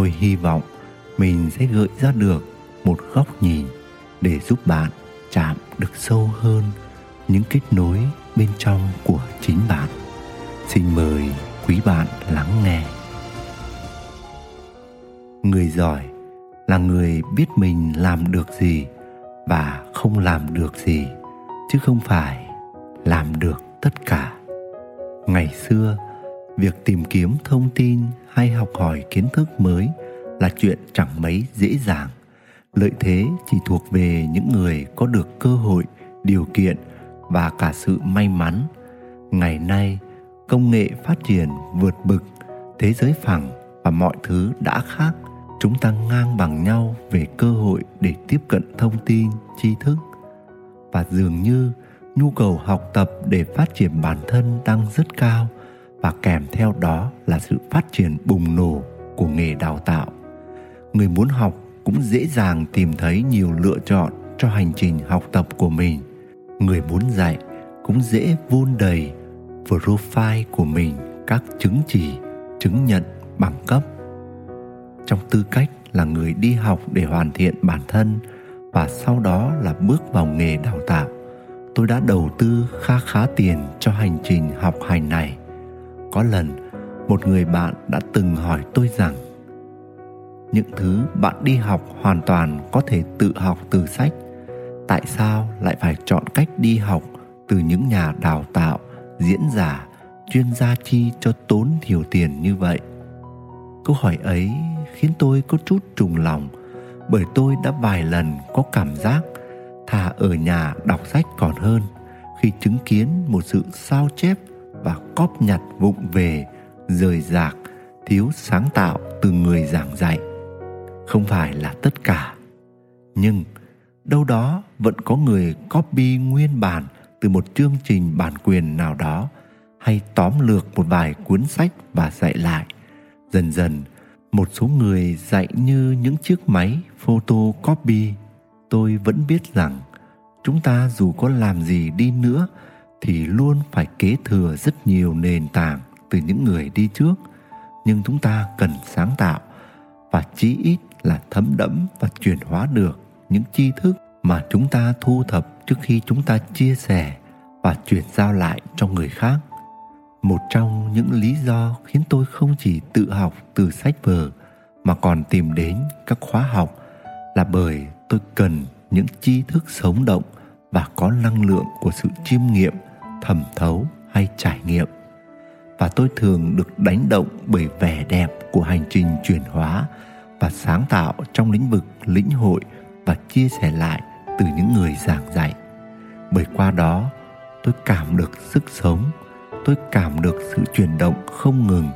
Tôi hy vọng mình sẽ gợi ra được một góc nhìn để giúp bạn chạm được sâu hơn những kết nối bên trong của chính bạn. Xin mời quý bạn lắng nghe. Người giỏi là người biết mình làm được gì và không làm được gì chứ không phải làm được tất cả. Ngày xưa, việc tìm kiếm thông tin hay học hỏi kiến thức mới là chuyện chẳng mấy dễ dàng. Lợi thế chỉ thuộc về những người có được cơ hội, điều kiện và cả sự may mắn. Ngày nay, công nghệ phát triển vượt bực, thế giới phẳng và mọi thứ đã khác. Chúng ta ngang bằng nhau về cơ hội để tiếp cận thông tin, tri thức. Và dường như nhu cầu học tập để phát triển bản thân đang rất cao và kèm theo đó là sự phát triển bùng nổ của nghề đào tạo. Người muốn học cũng dễ dàng tìm thấy nhiều lựa chọn cho hành trình học tập của mình. Người muốn dạy cũng dễ vun đầy profile của mình, các chứng chỉ, chứng nhận bằng cấp. Trong tư cách là người đi học để hoàn thiện bản thân và sau đó là bước vào nghề đào tạo, tôi đã đầu tư khá khá tiền cho hành trình học hành này có lần, một người bạn đã từng hỏi tôi rằng, những thứ bạn đi học hoàn toàn có thể tự học từ sách, tại sao lại phải chọn cách đi học từ những nhà đào tạo, diễn giả, chuyên gia chi cho tốn nhiều tiền như vậy? Câu hỏi ấy khiến tôi có chút trùng lòng, bởi tôi đã vài lần có cảm giác thà ở nhà đọc sách còn hơn khi chứng kiến một sự sao chép và cóp nhặt vụng về, rời rạc, thiếu sáng tạo từ người giảng dạy. Không phải là tất cả, nhưng đâu đó vẫn có người copy nguyên bản từ một chương trình bản quyền nào đó, hay tóm lược một vài cuốn sách và dạy lại. Dần dần, một số người dạy như những chiếc máy photocopy. Tôi vẫn biết rằng, chúng ta dù có làm gì đi nữa thì luôn phải kế thừa rất nhiều nền tảng từ những người đi trước. Nhưng chúng ta cần sáng tạo và chí ít là thấm đẫm và chuyển hóa được những tri thức mà chúng ta thu thập trước khi chúng ta chia sẻ và chuyển giao lại cho người khác. Một trong những lý do khiến tôi không chỉ tự học từ sách vở mà còn tìm đến các khóa học là bởi tôi cần những tri thức sống động và có năng lượng của sự chiêm nghiệm thẩm thấu hay trải nghiệm. Và tôi thường được đánh động bởi vẻ đẹp của hành trình chuyển hóa và sáng tạo trong lĩnh vực lĩnh hội và chia sẻ lại từ những người giảng dạy. Bởi qua đó, tôi cảm được sức sống, tôi cảm được sự chuyển động không ngừng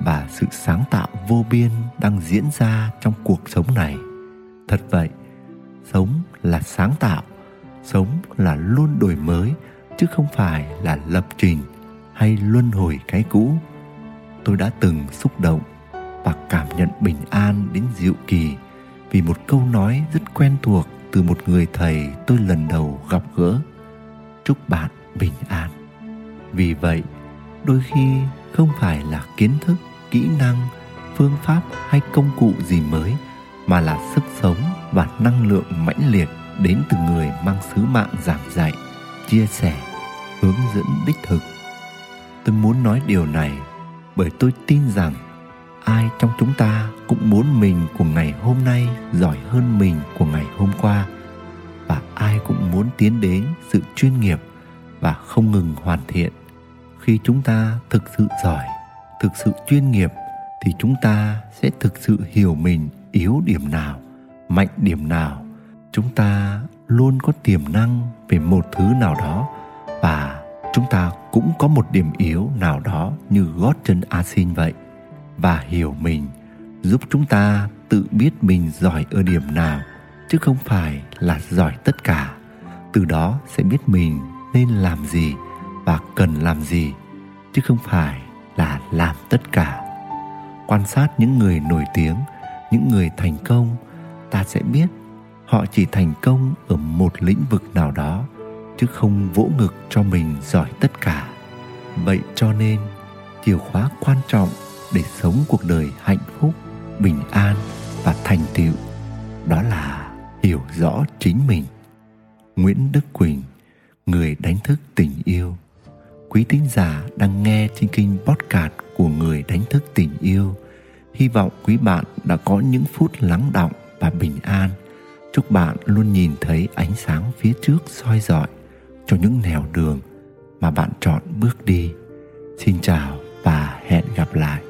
và sự sáng tạo vô biên đang diễn ra trong cuộc sống này. Thật vậy, sống là sáng tạo, sống là luôn đổi mới chứ không phải là lập trình hay luân hồi cái cũ. Tôi đã từng xúc động và cảm nhận bình an đến diệu kỳ vì một câu nói rất quen thuộc từ một người thầy tôi lần đầu gặp gỡ. Chúc bạn bình an. Vì vậy, đôi khi không phải là kiến thức, kỹ năng, phương pháp hay công cụ gì mới mà là sức sống và năng lượng mãnh liệt đến từ người mang sứ mạng giảng dạy, chia sẻ hướng dẫn đích thực. Tôi muốn nói điều này bởi tôi tin rằng ai trong chúng ta cũng muốn mình của ngày hôm nay giỏi hơn mình của ngày hôm qua và ai cũng muốn tiến đến sự chuyên nghiệp và không ngừng hoàn thiện. Khi chúng ta thực sự giỏi, thực sự chuyên nghiệp thì chúng ta sẽ thực sự hiểu mình yếu điểm nào, mạnh điểm nào. Chúng ta luôn có tiềm năng về một thứ nào đó và chúng ta cũng có một điểm yếu nào đó như gót chân a xin vậy. Và hiểu mình, giúp chúng ta tự biết mình giỏi ở điểm nào, chứ không phải là giỏi tất cả. Từ đó sẽ biết mình nên làm gì và cần làm gì, chứ không phải là làm tất cả. Quan sát những người nổi tiếng, những người thành công, ta sẽ biết họ chỉ thành công ở một lĩnh vực nào đó chứ không vỗ ngực cho mình giỏi tất cả. Vậy cho nên, chìa khóa quan trọng để sống cuộc đời hạnh phúc, bình an và thành tựu đó là hiểu rõ chính mình. Nguyễn đức quỳnh, người đánh thức tình yêu. Quý tín giả đang nghe trên kênh podcast của người đánh thức tình yêu. Hy vọng quý bạn đã có những phút lắng động và bình an. Chúc bạn luôn nhìn thấy ánh sáng phía trước soi rọi cho những nẻo đường mà bạn chọn bước đi. Xin chào và hẹn gặp lại.